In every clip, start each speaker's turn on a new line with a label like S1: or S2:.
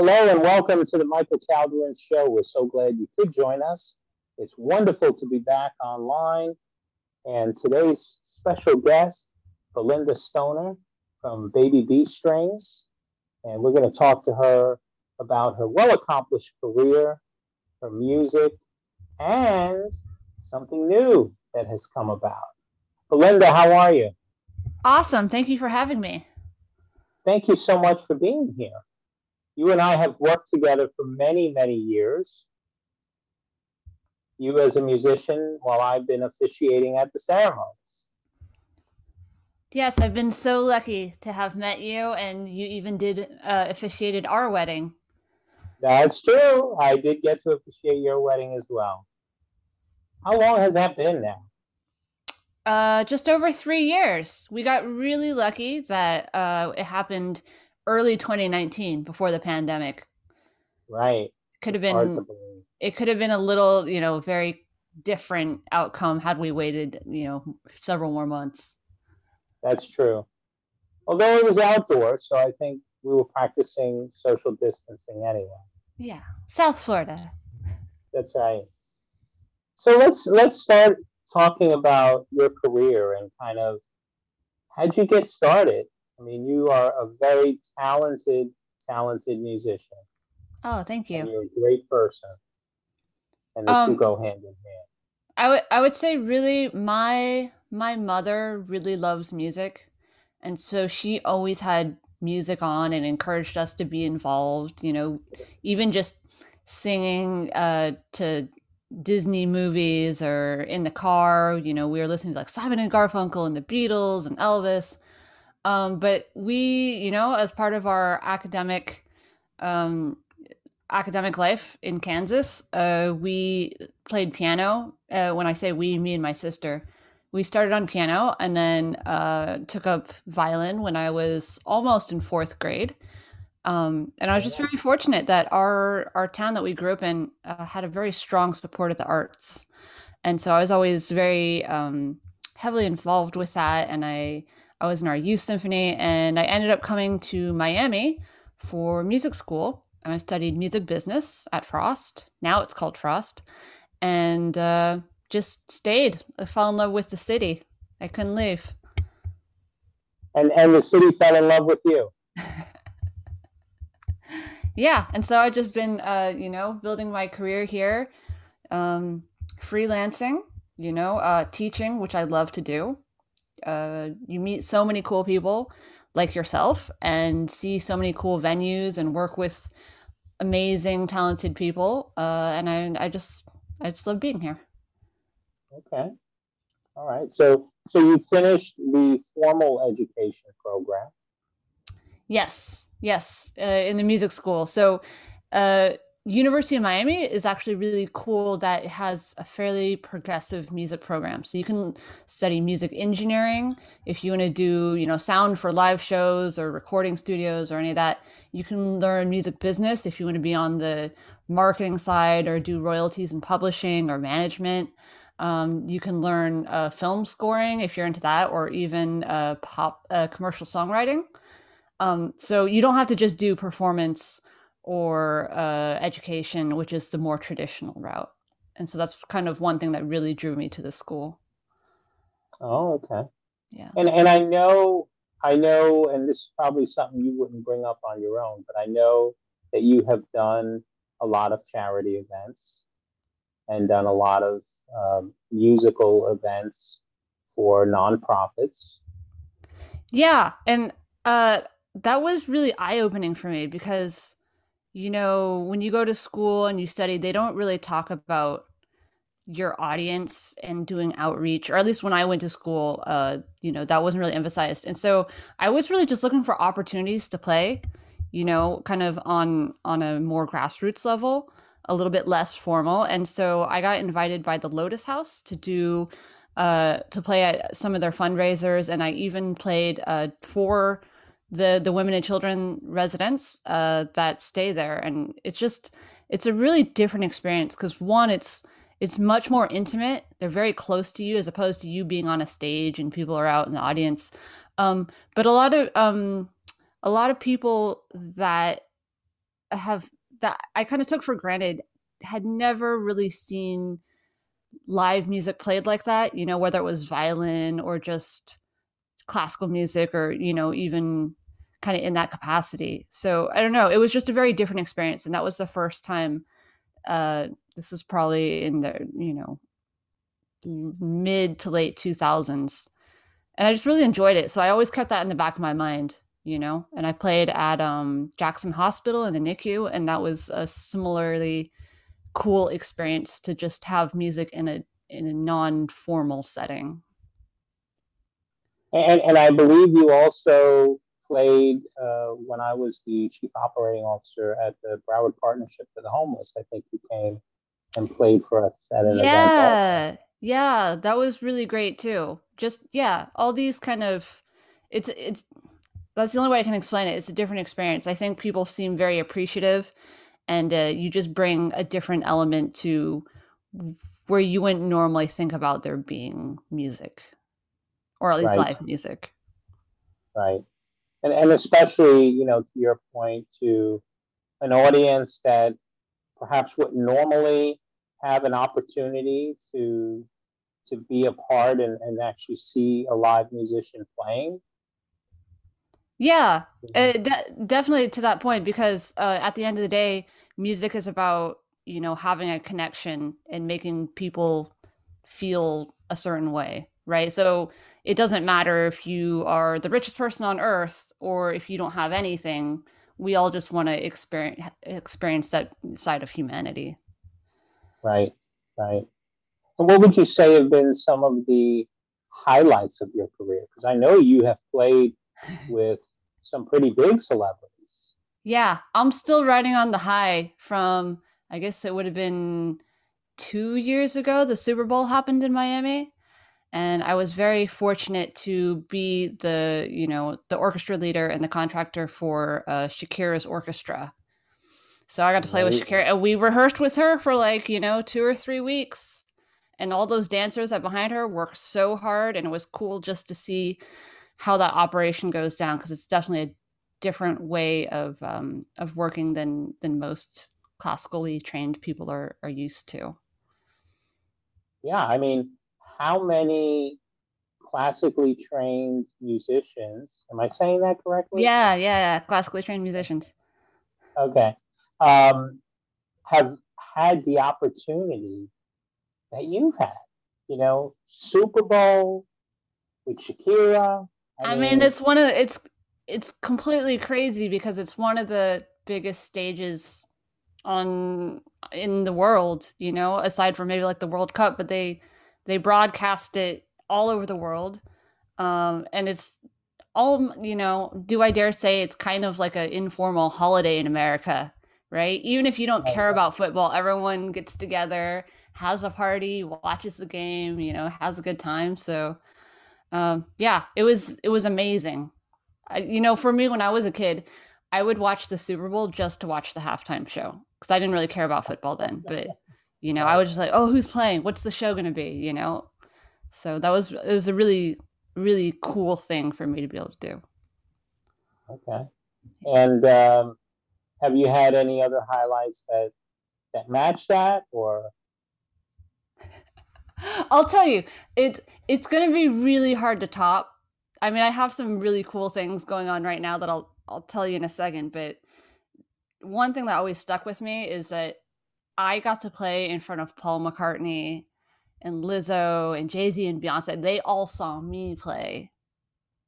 S1: Hello and welcome to the Michael Calderin Show. We're so glad you could join us. It's wonderful to be back online. And today's special guest, Belinda Stohner from BabyBStrings. And we're going to talk to her about her well accomplished career, her music, and something new that has come about. Belinda, how are you?
S2: Awesome. Thank you for having me.
S1: Thank you so much for being here. You and I have worked together for many, many years. You as a musician, while I've been officiating at the ceremonies.
S2: Yes, I've been so lucky to have met you, and you even did uh, officiated our wedding.
S1: That's true. I did get to officiate your wedding as well. How long has that been now?
S2: Uh, just over three years. We got really lucky that uh, it happened early 2019 before the pandemic.
S1: Right.
S2: Could have been. It could have been a little, you know, very different outcome had we waited, you know, several more months.
S1: That's true. Although it was outdoors, so I think we were practicing social distancing anyway.
S2: Yeah, South Florida.
S1: That's right. So let's let's start talking about your career and kind of how'd you get started? I mean, you are a very talented, talented musician.
S2: Oh, thank you.
S1: And you're a great person, and the um, two go hand in hand.
S2: I would I would say really my my mother really loves music, and so she always had music on and encouraged us to be involved. You know, even just singing uh, to Disney movies or in the car. You know, we were listening to like Simon and Garfunkel and the Beatles and Elvis. Um, but we, you know, as part of our academic um, academic life in Kansas, uh, we played piano. Uh, when I say we, me and my sister, we started on piano and then uh, took up violin when I was almost in fourth grade. Um, and I was just very fortunate that our our town that we grew up in uh, had a very strong support of the arts, and so I was always very um, heavily involved with that. And I I was in our youth symphony, and I ended up coming to Miami for music school, and I studied music business at Frost. Now it's called Frost, and uh, just stayed. I fell in love with the city. I couldn't leave.
S1: And and the city fell in love with you.
S2: yeah and so i've just been uh you know building my career here um freelancing you know uh teaching which i love to do uh you meet so many cool people like yourself and see so many cool venues and work with amazing talented people uh and i i just i just love being here.
S1: Okay. All right. So so you finished the formal education program.
S2: Yes, yes, uh, in the music school. So, uh, University of Miami is actually really cool that it has a fairly progressive music program. So you can study music engineering if you want to do, you know, sound for live shows or recording studios or any of that. You can learn music business if you want to be on the marketing side or do royalties and publishing or management. Um, you can learn uh, film scoring if you're into that, or even uh, pop uh, commercial songwriting. Um, so you don't have to just do performance or uh, education, which is the more traditional route. And so that's kind of one thing that really drew me to the school.
S1: Oh, okay.
S2: Yeah.
S1: And and I know I know, and this is probably something you wouldn't bring up on your own, but I know that you have done a lot of charity events and done a lot of um, musical events for nonprofits.
S2: Yeah, and uh, that was really eye opening for me because, you know, when you go to school and you study, they don't really talk about your audience and doing outreach, or at least when I went to school, uh, you know, that wasn't really emphasized. And so I was really just looking for opportunities to play, you know, kind of on on a more grassroots level, a little bit less formal. And so I got invited by the Lotus House to do uh, to play at some of their fundraisers, and I even played uh, four the the women and children residents uh, that stay there, and it's just it's a really different experience because one, it's it's much more intimate. They're very close to you as opposed to you being on a stage and people are out in the audience. Um, but a lot of um, a lot of people that have that I kind of took for granted had never really seen live music played like that, you know, whether it was violin or just classical music or, you know, even kind of in that capacity. So I don't know. It was just a very different experience. And that was the first time uh this was probably in the, you know, mid to late 2000s. And I just really enjoyed it. So I always kept that in the back of my mind, you know. And I played at um Jackson Hospital in the NICU and that was a similarly cool experience to just have music in a in a non-formal setting.
S1: And and I believe you also played uh, when I was the chief operating officer at the Broward Partnership for the Homeless. I think you came and played for us at an
S2: yeah. event. Yeah, yeah, that was really great too. Just yeah, all these kind of it's it's that's the only way I can explain it. It's a different experience. I think people seem very appreciative and uh, you just bring a different element to where you wouldn't normally think about there being music or at least right. live music
S1: right and, and especially you know to your point to an audience that perhaps wouldn't normally have an opportunity to to be a part and, and actually see a live musician playing
S2: yeah, uh, de- definitely to that point because uh, at the end of the day, music is about you know having a connection and making people feel a certain way, right? So it doesn't matter if you are the richest person on earth or if you don't have anything. We all just want to experience experience that side of humanity.
S1: Right, right. And what would you say have been some of the highlights of your career? Because I know you have played with some pretty big celebrities.
S2: Yeah, I'm still riding on the high from I guess it would have been 2 years ago the Super Bowl happened in Miami and I was very fortunate to be the, you know, the orchestra leader and the contractor for uh, Shakira's orchestra. So I got to play right. with Shakira and we rehearsed with her for like, you know, 2 or 3 weeks. And all those dancers that behind her worked so hard and it was cool just to see how that operation goes down because it's definitely a different way of um, of working than than most classically trained people are are used to.
S1: Yeah, I mean, how many classically trained musicians? Am I saying that correctly?
S2: Yeah, yeah, classically trained musicians.
S1: Okay, um, have had the opportunity that you've had. You know, Super Bowl with Shakira,
S2: I, mean, it's one of it's it's completely crazy because it's one of the biggest stages on in the world, you know, aside from maybe like the World Cup, but they they broadcast it all over the world. Um and it's all, you know, do I dare say it's kind of like an informal holiday in America, right? Even if you don't care about football, everyone gets together, has a party, watches the game, you know, has a good time. So um, yeah, it was it was amazing. I, you know, for me when I was a kid, I would watch the Super Bowl just to watch the halftime show because I didn't really care about football then. But you know, I was just like, oh, who's playing? What's the show going to be? You know, so that was it was a really really cool thing for me to be able to do.
S1: Okay, and um, have you had any other highlights that that match that or?
S2: I'll tell you, it's it's gonna be really hard to top. I mean, I have some really cool things going on right now that I'll I'll tell you in a second, but one thing that always stuck with me is that I got to play in front of Paul McCartney and Lizzo and Jay Z and Beyonce. They all saw me play.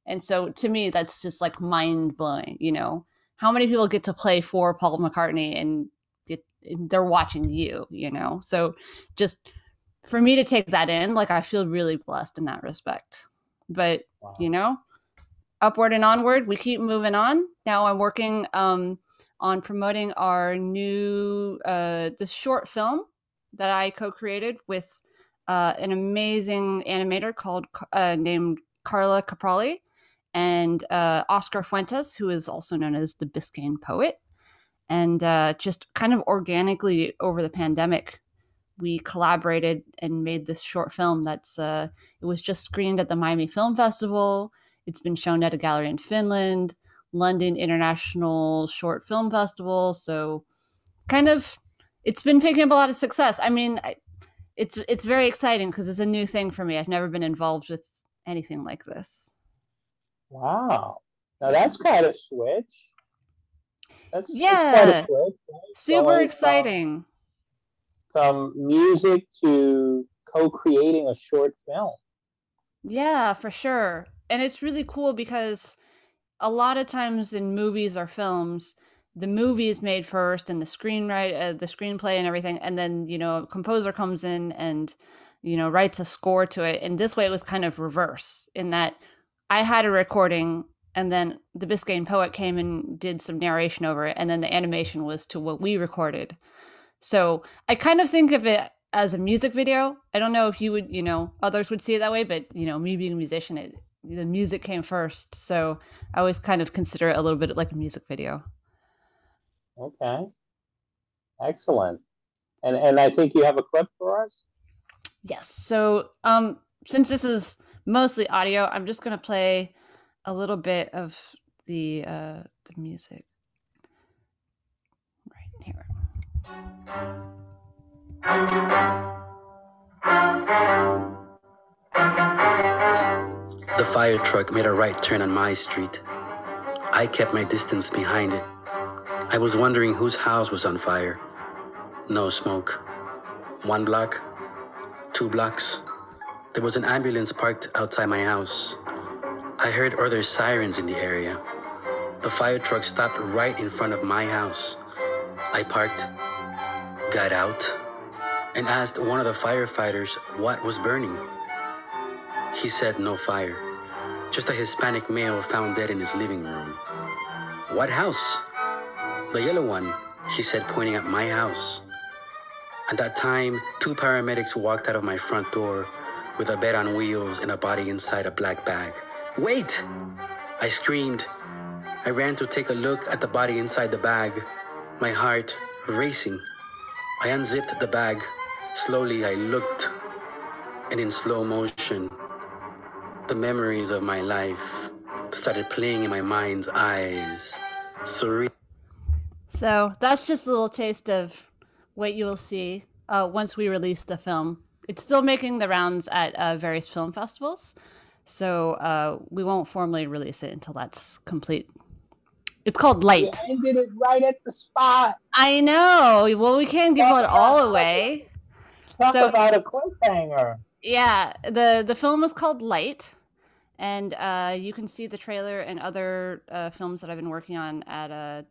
S2: And so to me, that's just like mind blowing, you know? How many people get to play for Paul McCartney and get and they're watching you, you know? So just for me to take that in, like I feel really blessed in that respect. But wow. you know, upward and onward, we keep moving on. Now I'm working um, on promoting our new uh, this short film that I co-created with uh, an amazing animator called uh, named Carla Caprali and uh, Oscar Fuentes, who is also known as the Biscayne poet. And uh, just kind of organically over the pandemic, we collaborated and made this short film that's uh it was just screened at the Miami Film Festival. It's been shown at a gallery in Finland. London International Short Film Festival. So, kind of, it's been picking up a lot of success. I mean, it's it's very exciting because it's a new thing for me. I've never been involved with anything like this.
S1: Wow, now that's quite a switch.
S2: That's yeah, that's switch, right? super Going exciting.
S1: From, from music to co-creating a short film.
S2: Yeah, for sure. And it's really cool because a lot of times in movies or films, the movie is made first and the screenwrite uh, the screenplay and everything and then, you know, composer comes in and you know, writes a score to it. And this way it was kind of reverse in that I had a recording and then the Biscayne poet came and did some narration over it and then the animation was to what we recorded. So, I kind of think of it as a music video. I don't know if you would, you know, others would see it that way, but you know, me being a musician, it, the music came first. So I always kind of consider it a little bit like a music video.
S1: Okay. Excellent. And and I think you have a clip for us?
S2: Yes. So um since this is mostly audio, I'm just gonna play a little bit of the uh the music right here.
S3: The fire truck made a right turn on my street. I kept my distance behind it. I was wondering whose house was on fire. No smoke. One block, two blocks. There was an ambulance parked outside my house. I heard other sirens in the area. The fire truck stopped right in front of my house. I parked, got out, and asked one of the firefighters what was burning. He said no fire, just a Hispanic male found dead in his living room. What house? The yellow one, he said, pointing at my house. At that time, two paramedics walked out of my front door with a bed on wheels and a body inside a black bag. Wait! I screamed. I ran to take a look at the body inside the bag, my heart racing. I unzipped the bag Slowly, I looked, and in slow motion, the memories of my life started playing in my mind's eyes. Surreal.
S2: So that's just a little taste of what you will see uh, once we release the film. It's still making the rounds at uh, various film festivals, so uh, we won't formally release it until that's complete. It's called Light.
S1: You ended it right at the spot.
S2: I know. Well, we can't give it all away.
S1: Talk so, about a cliffhanger.
S2: Yeah, the the film is called Light, and uh, you can see the trailer and other uh, films that I've been working on at uh,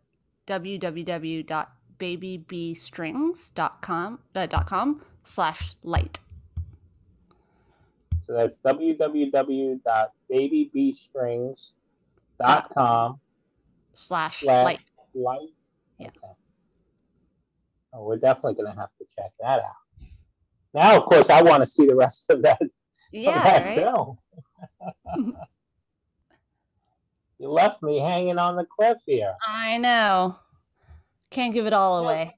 S2: www.babybstrings.com uh, .com slash light.
S1: So that's www.babybstrings.com
S2: slash light.
S1: Light.
S2: Yeah. Okay.
S1: Oh, we're definitely going to have to check that out. Now, of course, I want to see the rest of that,
S2: yeah, of that right?
S1: film. You left me hanging on the cliff here.
S2: I know. Can't give it all away.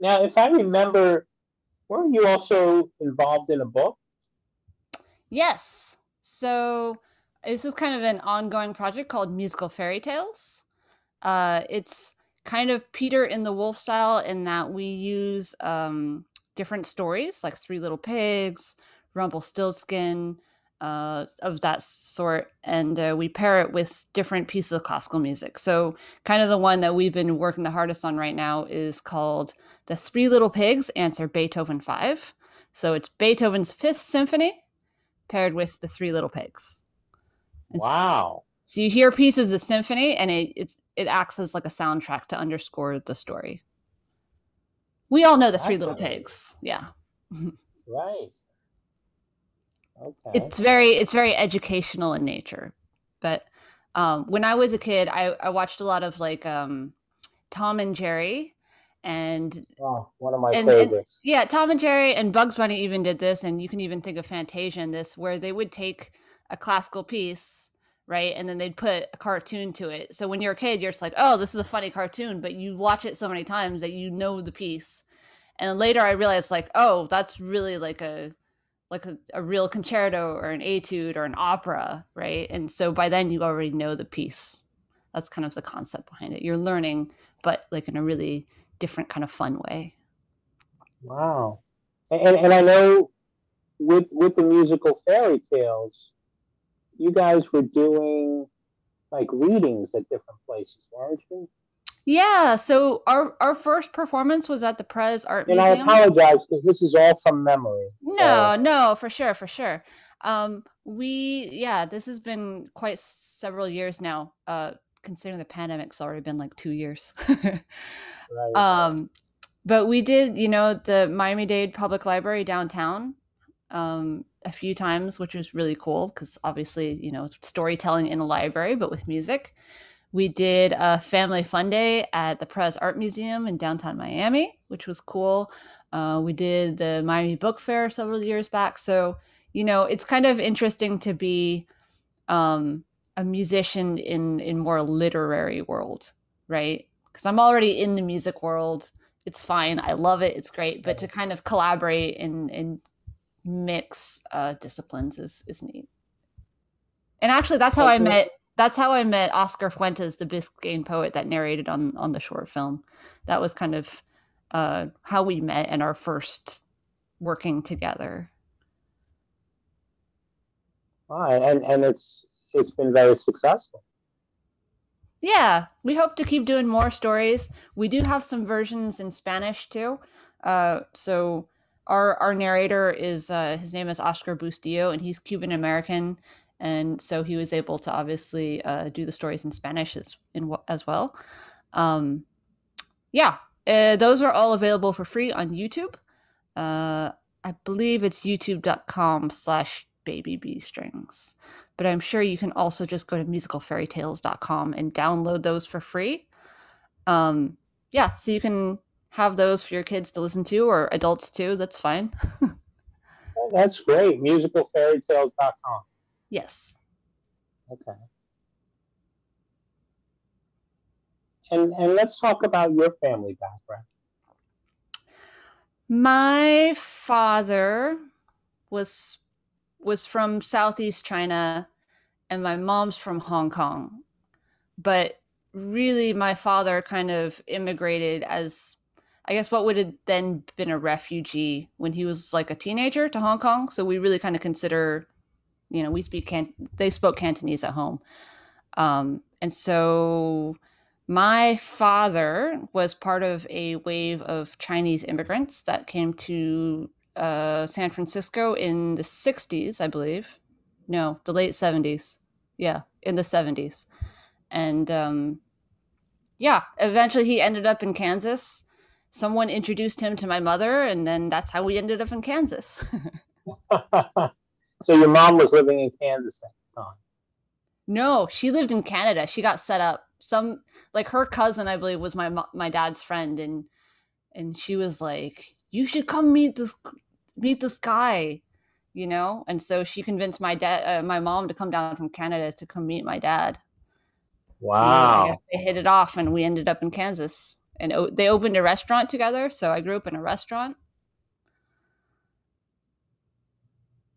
S1: Now, if I remember, weren't you also involved in a book?
S2: Yes. So this is kind of an ongoing project called Musical Fairy Tales. Uh, it's kind of Peter in the Wolf style in that we use um, different stories like Three Little Pigs, Rumpelstiltskin, uh, of that sort, and uh, we pair it with different pieces of classical music. So, kind of the one that we've been working the hardest on right now is called The Three Little Pigs Answer Beethoven 5. So, it's Beethoven's Fifth Symphony paired with The Three Little Pigs.
S1: And wow.
S2: So, so, you hear pieces of symphony, and it, it acts as like a soundtrack to underscore the story. We all know the Three Little Pigs. Yeah.
S1: right.
S2: Okay. It's very it's very educational in nature. But um, when I was a kid, I, I watched a lot of like um, Tom and Jerry and
S1: oh, one of my and, favorites.
S2: And, yeah, Tom and Jerry and Bugs Bunny even did this, and you can even think of Fantasia in this, where they would take a classical piece, right, and then they'd put a cartoon to it. So when you're a kid, you're just like, oh, this is a funny cartoon, but you watch it so many times that you know the piece, and later I realized like, oh, that's really like a like a, a real concerto or an etude or an opera, right? And so by then you already know the piece. That's kind of the concept behind it. You're learning, but like in a really different kind of fun way.
S1: Wow. And, and I know with with the musical fairy tales, you guys were doing like readings at different places, weren't you?
S2: Yeah, so our our first performance was at the Pérez Art
S1: And
S2: Museum.
S1: I apologize because this is all from memory. so-
S2: No, no, for sure, for sure. Um, we yeah, this has been quite several years now. Uh, considering the pandemic's already been like two years.
S1: right.
S2: um, but we did, you know, the Miami Dade Public Library downtown, um, a few times, which was really cool because obviously, you know, storytelling in a library, but with music. We did a family fun day at the Pérez Art Museum in downtown Miami, which was cool. Uh, we did the Miami Book Fair several years back. So, you know, it's kind of interesting to be um, a musician in in more literary world, right? Because I'm already in the music world. It's fine. I love it. It's great. But to kind of collaborate and and mix uh, disciplines is is neat. And actually, that's how I met. That's how I met Oscar Fuentes, the Biscayne poet that narrated on on the short film. That was kind of uh, how we met and our first working together.
S1: Wow, and and it's it's been very successful.
S2: Yeah, we hope to keep doing more stories. We do have some versions in Spanish too. Uh, so our our narrator is uh, his name is Oscar Bustillo, and he's Cuban American, and so he was able to obviously uh, do the stories in Spanish as in as well. Um, yeah, uh, those are all available for free on YouTube. Uh, I believe it's youtube.com slash baby bee strings but I'm sure you can also just go to musicalfairytales.com and download those for free. Um, yeah, so you can have those for your kids to listen to or adults too. That's fine.
S1: Oh, that's great. Musicalfairytales.com.
S2: yes.
S1: Okay. And and let's talk about your family background.
S2: My father was was from Southeast China and my mom's from Hong Kong. But really my father kind of immigrated as I guess what would have then been a refugee when he was like a teenager to Hong Kong. So we really kind of consider, you know, we speak can they spoke Cantonese at home. Um, and so my father was part of a wave of Chinese immigrants that came to uh, San Francisco in the 60s, I believe. No, the late 70s. Yeah, in the 70s. And um, yeah, eventually he ended up in Kansas. Someone introduced him to my mother, and then that's how we ended up in Kansas.
S1: so your mom was living in Kansas at the time.
S2: no, she lived in Canada. She got set up. Some like her cousin, I believe, was my my dad's friend, and and she was like, "You should come meet this meet this guy," you know. And so she convinced my dad, uh, my mom, to come down from Canada to come meet my dad.
S1: Wow.
S2: they hit it off, and we ended up in Kansas. And o- they opened a restaurant together. So I grew up in a restaurant.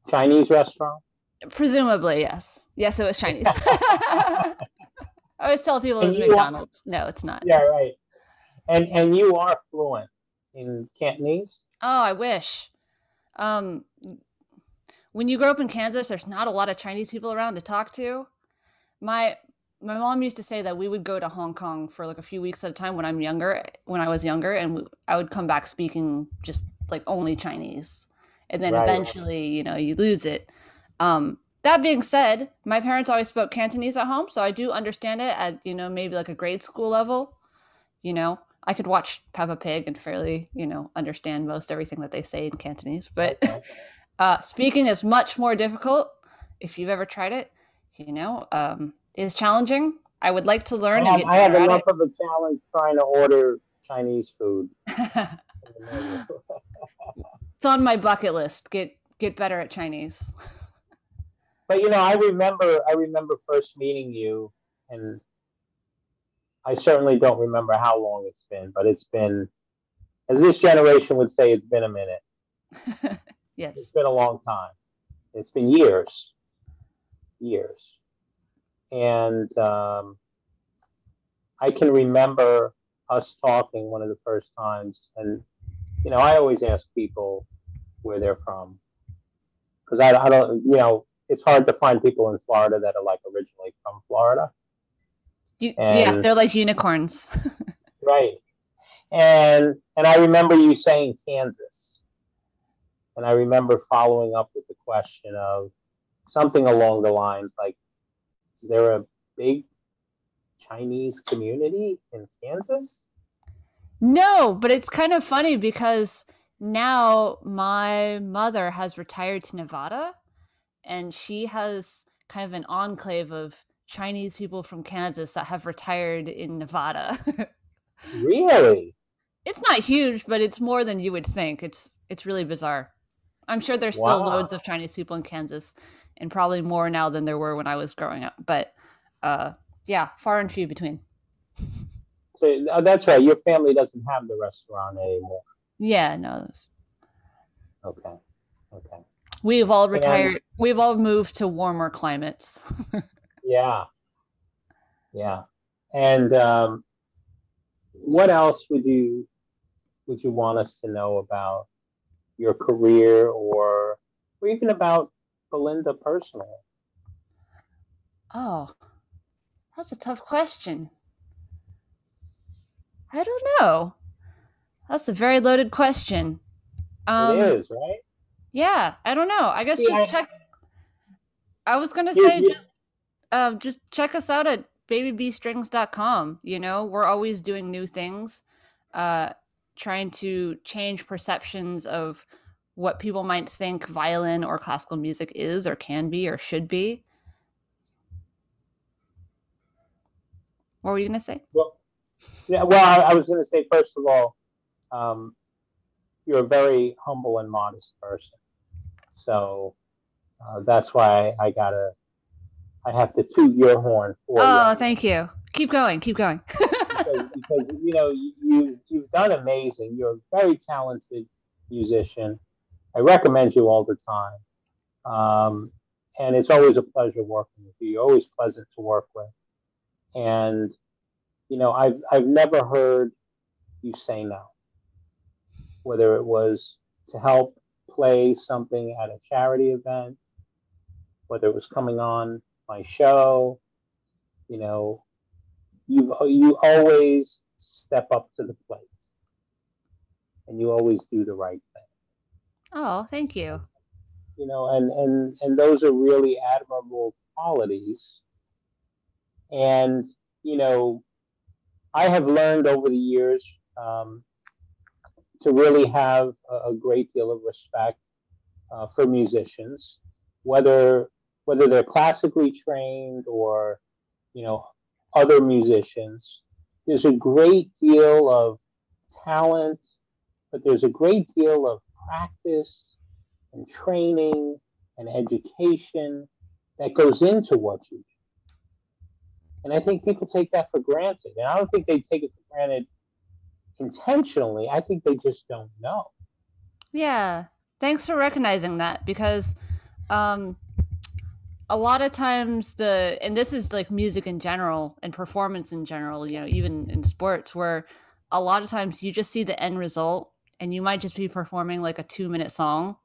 S1: Chinese restaurant?
S2: Presumably, yes. Yes, it was Chinese. I always tell people it was
S1: And are-
S2: McDonald's. No, it's not.
S1: Yeah, right. And and you are fluent in Cantonese?
S2: Oh, I wish. Um, when you grow up in Kansas, there's not a lot of Chinese people around to talk to. My my mom used to say that we would go to Hong Kong for like a few weeks at a time when I'm younger, when I was younger, and we, I would come back speaking just like only Chinese, and then
S1: Right.
S2: eventually, you know, you lose it. Um, that being said, my parents always spoke Cantonese at home, so I do understand it at you know maybe like a grade school level. You know, I could watch Peppa Pig and fairly you know understand most everything that they say in Cantonese, but uh, speaking is much more difficult. If you've ever tried it, you know, um, it is challenging. I would like to
S1: I
S2: learn and
S1: have, I have
S2: better
S1: enough of a challenge trying to order Chinese food.
S2: it's on my bucket list. Get get better at Chinese.
S1: But you know, I remember I remember first meeting you and I certainly don't remember how long it's been, but it's been as this generation would say it's been a minute.
S2: yes.
S1: It's been a long time. It's been years. Years. And um I can remember us talking one of the first times, and you know, I always ask people where they're from because I, I don't, you know, it's hard to find people in Florida that are like originally from Florida.
S2: You, yeah, they're like unicorns.
S1: right. And and I remember you saying Kansas. And I remember following up with the question of something along the lines like, is there a big Chinese community in Kansas?
S2: No, but it's kind of funny because now my mother has retired to Nevada and she has kind of an enclave of Chinese people from Kansas that have retired in Nevada.
S1: really?
S2: It's not huge, but it's more than you would think. It's it's really bizarre. I'm sure there's still wow. loads of Chinese people in Kansas and probably more now than there were when I was growing up. But uh yeah, far and few between.
S1: So, uh, that's right. Your family doesn't have the restaurant anymore.
S2: Yeah, no.
S1: Okay. Okay.
S2: We've all retired. And, we've all moved to warmer climates.
S1: yeah. Yeah. And um, what else would you would you want us to know about your career or or even about Belinda personally?
S2: Oh, that's a tough question. I don't know. That's a very loaded question.
S1: Um, it is, right?
S2: Yeah, I don't know. I guess yeah. just check. I was gonna say yeah, just, uh, just check us out at babybstrings.com. You know, we're always doing new things, uh, trying to change perceptions of what people might think violin or classical music is, or can be, or should be. What were you gonna say?
S1: Well, yeah. Well, I, I was gonna say first of all, um, you're a very humble and modest person. So uh, that's why I gotta, I have to toot your horn for
S2: oh, you. thank you. Keep going, keep going.
S1: because, because, you know you you've done amazing. You're a very talented musician. I recommend you all the time, um, and it's always a pleasure working with you. You're always pleasant to work with, and you know I've I've never heard you say no whether it was to help play something at a charity event, whether it was coming on my show, you know, you you always step up to the plate, and you always do the right thing.
S2: Oh, thank you.
S1: You know, and and and those are really admirable qualities. And you know, I have learned over the years um, to really have a, great deal of respect uh, for musicians, whether whether they're classically trained or you know other musicians. There's a great deal of talent, but there's a great deal of practice and training and education that goes into what you do. And I think people take that for granted. And I don't think they take it for granted intentionally. I think they just don't know.
S2: Yeah. Thanks for recognizing that because um a lot of times the and this is like music in general and performance in general, you know, even in sports where a lot of times you just see the end result and you might just be performing like a 2 minute song,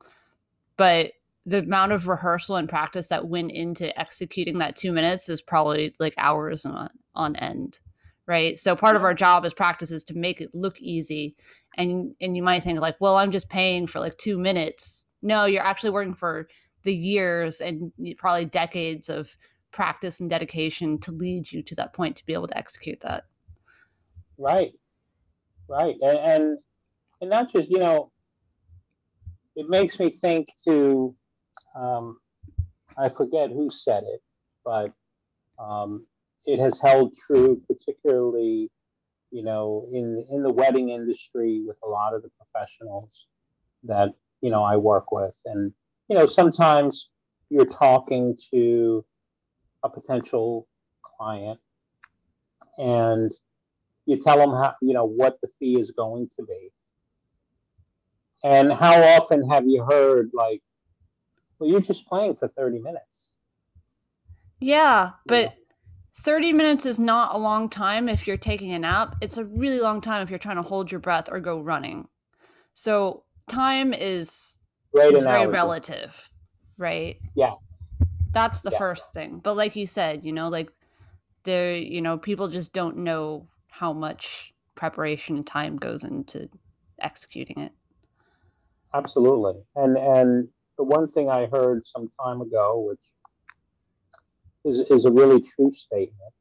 S2: but the amount of rehearsal and practice that went into executing that 2 minutes is probably like hours on, on end right? So part of our job as practice is to make it look easy. And and you might think like well i'm just paying for like two minutes. No you're actually working for the years and probably decades of practice and dedication to lead you to that point to be able to execute that.
S1: Right. Right. And and, and not just you know it makes me think to um, i forget who said it but um, it has held true, particularly, you know, in in the wedding industry with a lot of the professionals that you know I work with, and you know, sometimes you're talking to a potential client, and you tell them how you know what the fee is going to be, and how often have you heard like, well, you're just playing for thirty minutes.
S2: Yeah, but. 30 minutes is not a long time if you're taking a nap. It's a really long time if you're trying to hold your breath or go running. So time is,
S1: Great
S2: is very relative, right?
S1: Yeah.
S2: That's the
S1: Yes.
S2: first thing. But like you said, you know, like there, you know, people just don't know how much preparation and time goes into executing it.
S1: Absolutely. And and the one thing I heard some time ago, which is is a really true statement,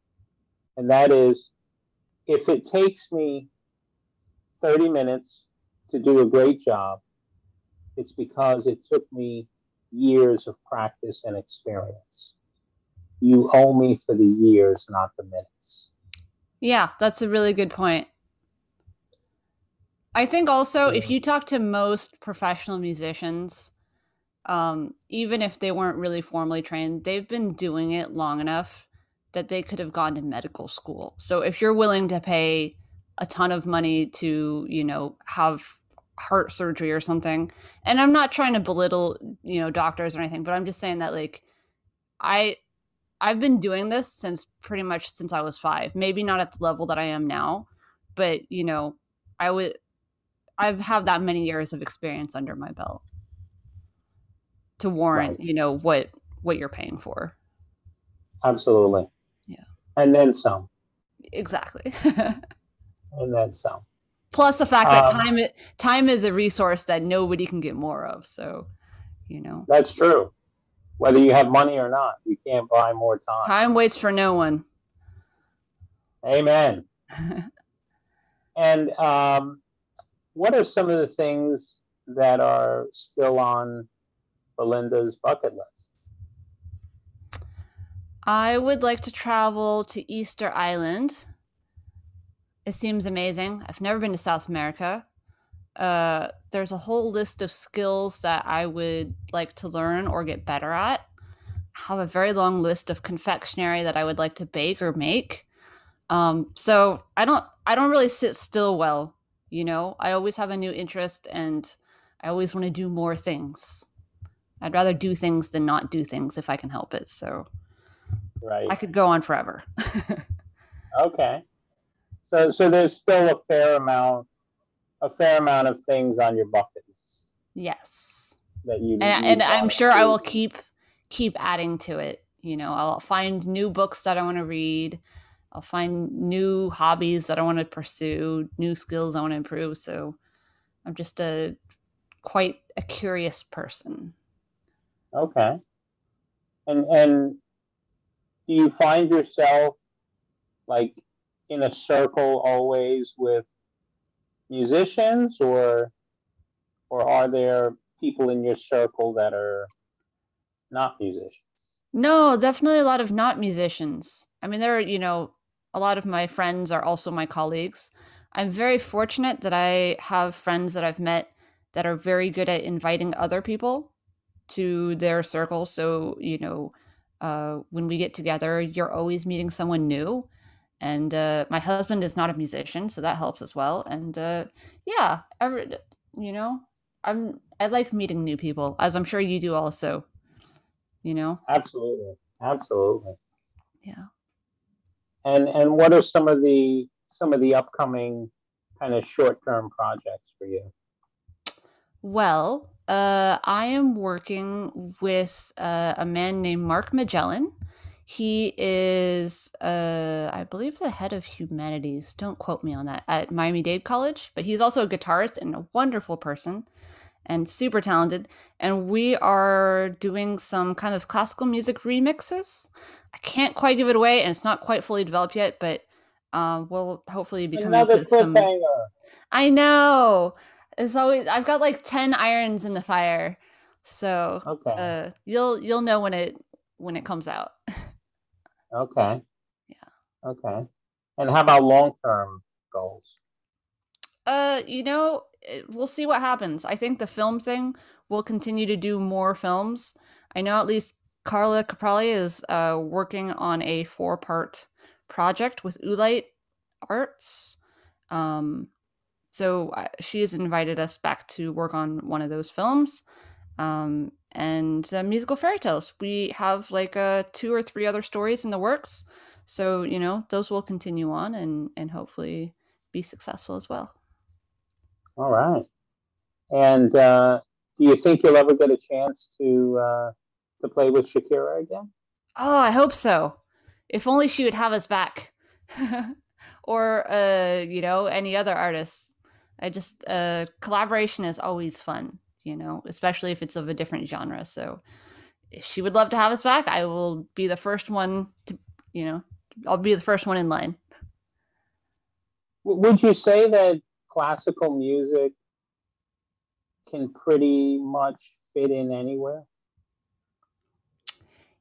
S1: and that is if it takes me 30 minutes to do a great job, it's because it took me years of practice and experience. You owe me for the years, not the minutes.
S2: Yeah, that's a really good point. I think also if
S1: mm.
S2: you talk to most professional musicians, um, even if they weren't really formally trained, they've been doing it long enough that they could have gone to medical school. So if you're willing to pay a ton of money to, you know, have heart surgery or something, and I'm not trying to belittle, you know, doctors or anything, but I'm just saying that like I I've been doing this since pretty much since I was 5. Maybe not at the level that I am now, but you know, I would I've had that many years of experience under my belt to warrant,
S1: Right.
S2: you know, what what you're paying for.
S1: Absolutely.
S2: Yeah.
S1: And then some.
S2: Exactly.
S1: And then some.
S2: Plus the fact that
S1: Um,
S2: time time is a resource that nobody can get more of. So, you know,
S1: That's true. Whether you have money or not, you can't buy more time.
S2: time waits for no one.
S1: Amen. And um, what are some of the things that are still on Belinda's bucket list?
S2: I would like to travel to Easter Island. It seems amazing. I've never been to South America. Uh, there's a whole list of skills that I would like to learn or get better at. I have a very long list of confectionery that I would like to bake or make. Um, so I don't I don't really sit still well, you know. I always have a new interest and I always want to do more things. I'd rather do things than not do things if I can help it. So
S1: Right.
S2: I could go on forever.
S1: Okay. So so there's still a fair amount a fair amount of things on your bucket list
S2: yes.
S1: that you
S2: And, and I'm sure I will keep keep adding to it. You know, I'll find new books that I want to read. I'll find new hobbies that I want to pursue, new skills I want to improve. So I'm just a quite a curious person.
S1: Okay. And and do you find yourself like in a circle always with musicians or or are there people in your circle that are not musicians?
S2: No, definitely a lot of not musicians. I mean, there are, you know, a lot of my friends are also my colleagues. I'm very fortunate that I have friends that I've met that are very good at inviting other people to their circle. So, you know, uh, when we get together, you're always meeting someone new. And uh, my husband is not a musician, so that helps as well. And uh, yeah, every, you know, I'm I like meeting new people, as I'm sure you do also. You know,
S1: Absolutely. Absolutely.
S2: yeah.
S1: And and what are some of the some of the upcoming kind of short-term projects for you?
S2: Well, uh, I am working with uh, a man named Mark Magellan. He is, uh, I believe, the head of humanities. Don't quote me on that at Miami Dade College, but he's also a guitarist and a wonderful person and super talented. And we are doing some kind of classical music remixes. I can't quite give it away, and it's not quite fully developed yet, but um, we'll hopefully be coming
S1: Another
S2: with some. I know. It's always I've got like 10 irons in the fire. So,
S1: Okay.
S2: uh you'll you'll know when it when it comes out.
S1: Okay.
S2: Yeah.
S1: Okay. And how about long-term goals?
S2: Uh, you know, it- we'll see what happens. I think the film thing will continue to do more films. I know at least Carla Caprali is uh working on a four-part project with Oolite Arts. Um so uh, she has invited us back to work on one of those films. Um and uh, musical fairy tales. We have like uh two or three other stories in the works. So, you know, those will continue on and and hopefully be successful as well.
S1: All right. And uh, do you think you'll ever get a chance to uh, to play with Shakira again?
S2: Oh, I hope so. If only she would have us back, or uh, you know, any other artists. I just uh, collaboration is always fun, you know, especially if it's of a different genre. So, if she would love to have us back, I will be the first one to, you know, I'll be the first one in line.
S1: Would you say that classical music can pretty much fit in anywhere?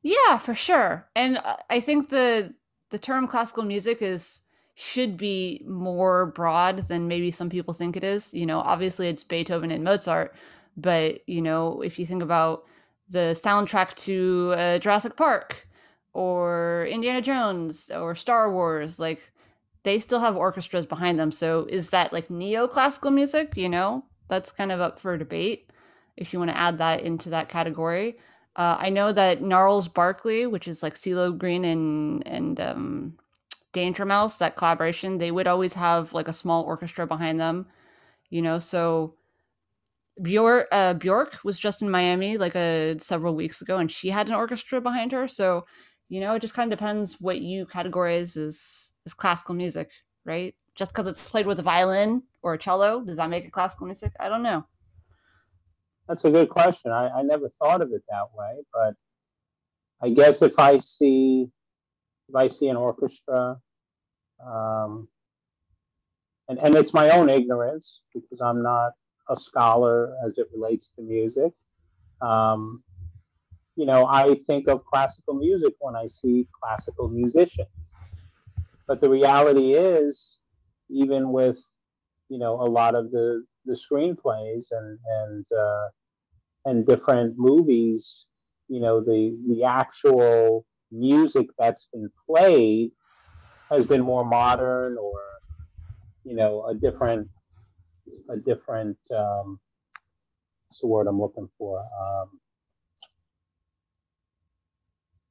S2: Yeah, for sure. And uh, I think the the term classical music is should be more broad than maybe some people think it is. You know, obviously it's Beethoven and Mozart, but you know, if you think about the soundtrack to uh, Jurassic Park or Indiana Jones or Star Wars, like they still have orchestras behind them. So is that like neoclassical music? You know, that's kind of up for debate if you want to add that into that category. Uh, I know that Gnarls Barkley, which is like CeeLo Green and and um, Danger Mouse, that collaboration, they would always have like a small orchestra behind them, you know. So Bjork, uh, Bjork was just in Miami like a uh, several weeks ago, and she had an orchestra behind her. So you know, it just kind of depends what you categorize as as classical music, right? Just because it's played with a violin or a cello, does that make it classical music? I don't know.
S1: That's a good question. I, I never thought of it that way, but I guess if I see if I see an orchestra, um, and and it's my own ignorance because I'm not a scholar as it relates to music. Um, you know, I think of classical music when I see classical musicians. But the reality is, even with, you know, a lot of the, the screenplays and, and, uh, and different movies, you know, the, the actual music that's been played has been more modern or, you know, a different, a different, um, what's the word I'm looking for? Um,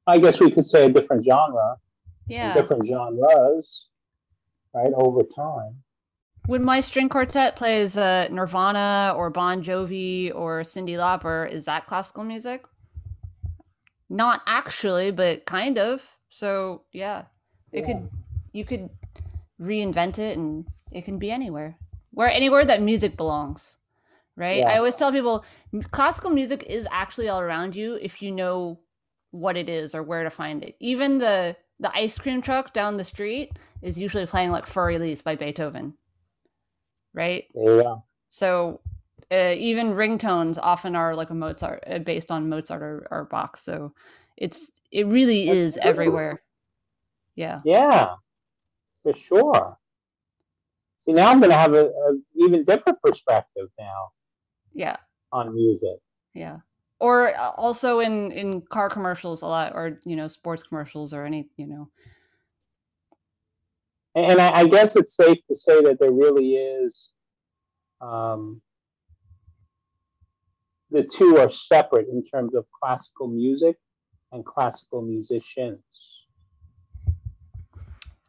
S1: I guess we could say a different genre.
S2: Yeah.
S1: Different genres, right, over time.
S2: When my string quartet plays uh, Nirvana or Bon Jovi or Cyndi Lauper, is that classical music? Not actually, but kind of. So yeah, it yeah. could you could reinvent it, and it can be anywhere, where anywhere that music belongs, right? Yeah. I always tell people classical music is actually all around you if you know what it is or where to find it. Even the the ice cream truck down the street is usually playing like Für Elise by Beethoven. Right?
S1: Yeah.
S2: So uh, even ringtones often are like a Mozart uh, based on Mozart or, or Bach. So it's it really That's is true. everywhere. Yeah.
S1: Yeah. For sure. See, now I'm going to have a, a even different perspective now.
S2: Yeah.
S1: On music.
S2: Yeah or uh, also in in car commercials a lot or you know sports commercials or any you know
S1: and I, I guess it's safe to say that there really is um, the two are separate in terms of classical music and classical musicians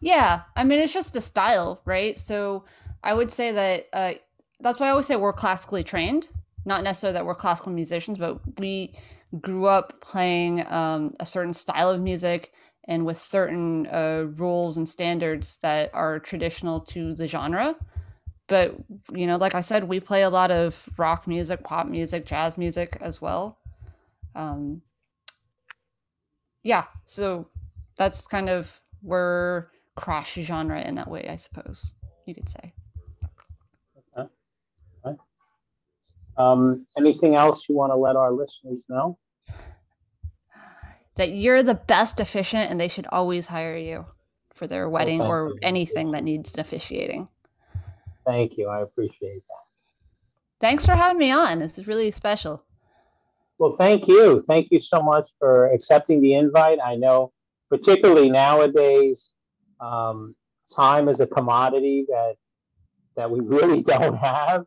S2: yeah i mean it's just a style right so i would say that uh, that's why i always say we're classically trained not necessarily that we're classical musicians, but we grew up playing um, a certain style of music and with certain uh, rules and standards that are traditional to the genre. But, you know, like I said, we play a lot of rock music, pop music, jazz music as well. Um, yeah, so that's kind of we're cross genre in that way, I suppose you could say.
S1: Um, anything else you want to let our listeners know?
S2: That you're the best officiant and they should always hire you for their wedding oh, or anything that needs officiating.
S1: Thank you. I appreciate that.
S2: Thanks for having me on. This is really special.
S1: Well, thank you. Thank you so much for accepting the invite. I know, particularly nowadays, um, time is a commodity that that we really don't have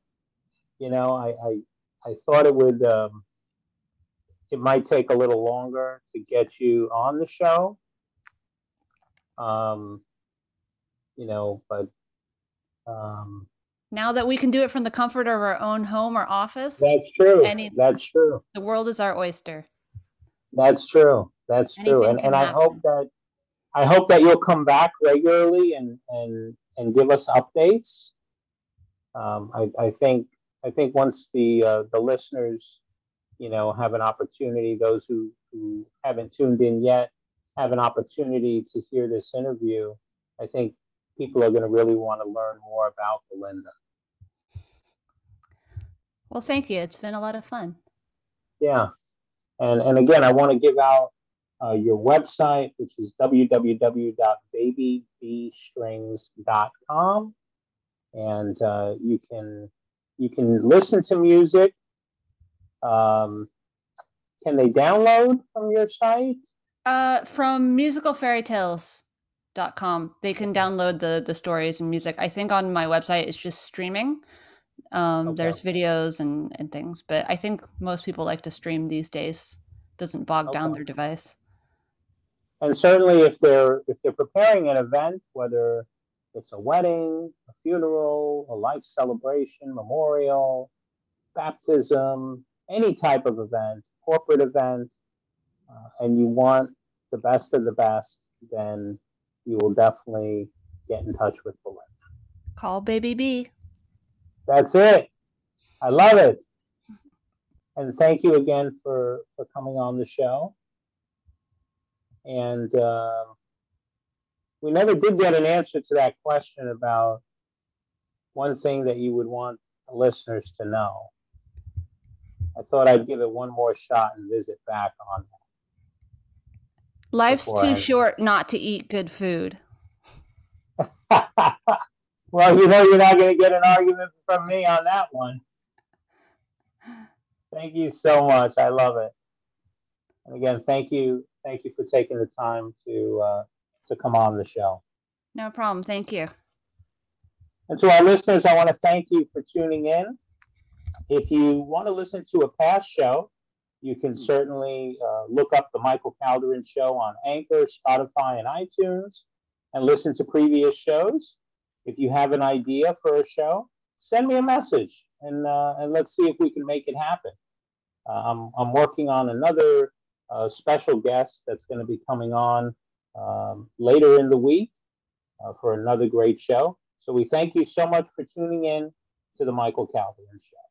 S1: you know, I, I, I thought it would, um, it might take a little longer to get you on the show. Um, you know, but um,
S2: Now that we can do it from the comfort of our own home or office,
S1: that's true. That's true.
S2: the world is our oyster.
S1: That's true. That's true.
S2: Anything
S1: And
S2: can
S1: and I hope that I hope that you'll come back regularly and and and give us updates. Um, I I think I think once the uh, the listeners, you know, have an opportunity, those who who haven't tuned in yet have an opportunity to hear this interview. I think people are going to really want to learn more about Belinda.
S2: Well, thank you. It's been a lot of fun.
S1: Yeah. And and again, I want to give out uh, your website, which is www.babybstrings.com, and uh, you can you can listen to music. Um, can they download from your site?
S2: Uh, from musicalfairytales.com, they can download the the stories and music. I think on my website it's just streaming. Um,
S1: Okay.
S2: There's videos and and things, but I think most people like to stream these days. Doesn't bog down their device.
S1: And certainly, if they're if they're preparing an event, whether it's a wedding, a funeral, a life celebration, memorial, baptism, any type of event, corporate event, uh, and you want the best of the best, then you will definitely get in touch with Belinda.
S2: Call Baby B.
S1: That's it. I love it. And thank you again for for coming on the show. And um we never did get an answer to that question about one thing that you would want the listeners to know. I thought I'd give it one more shot and visit back on
S2: Life's too
S1: I-
S2: short not to eat good food.
S1: well, you know, you're not going to get an argument from me on that one. Thank you so much. I love it. And again, thank you, thank you for taking the time to uh, to come on the show.
S2: No problem. Thank you.
S1: And to our listeners, I want to thank you for tuning in. If you want to listen to a past show, you can certainly uh, look up the Michael Calderin Show on Anchor, Spotify, and iTunes and listen to previous shows. If you have an idea for a show, send me a message and, uh, and let's see if we can make it happen. Uh, I'm, I'm working on another uh, special guest that's going to be coming on um, later in the week uh, for another great show. So we thank you so much for tuning in to the Michael Calderin Show.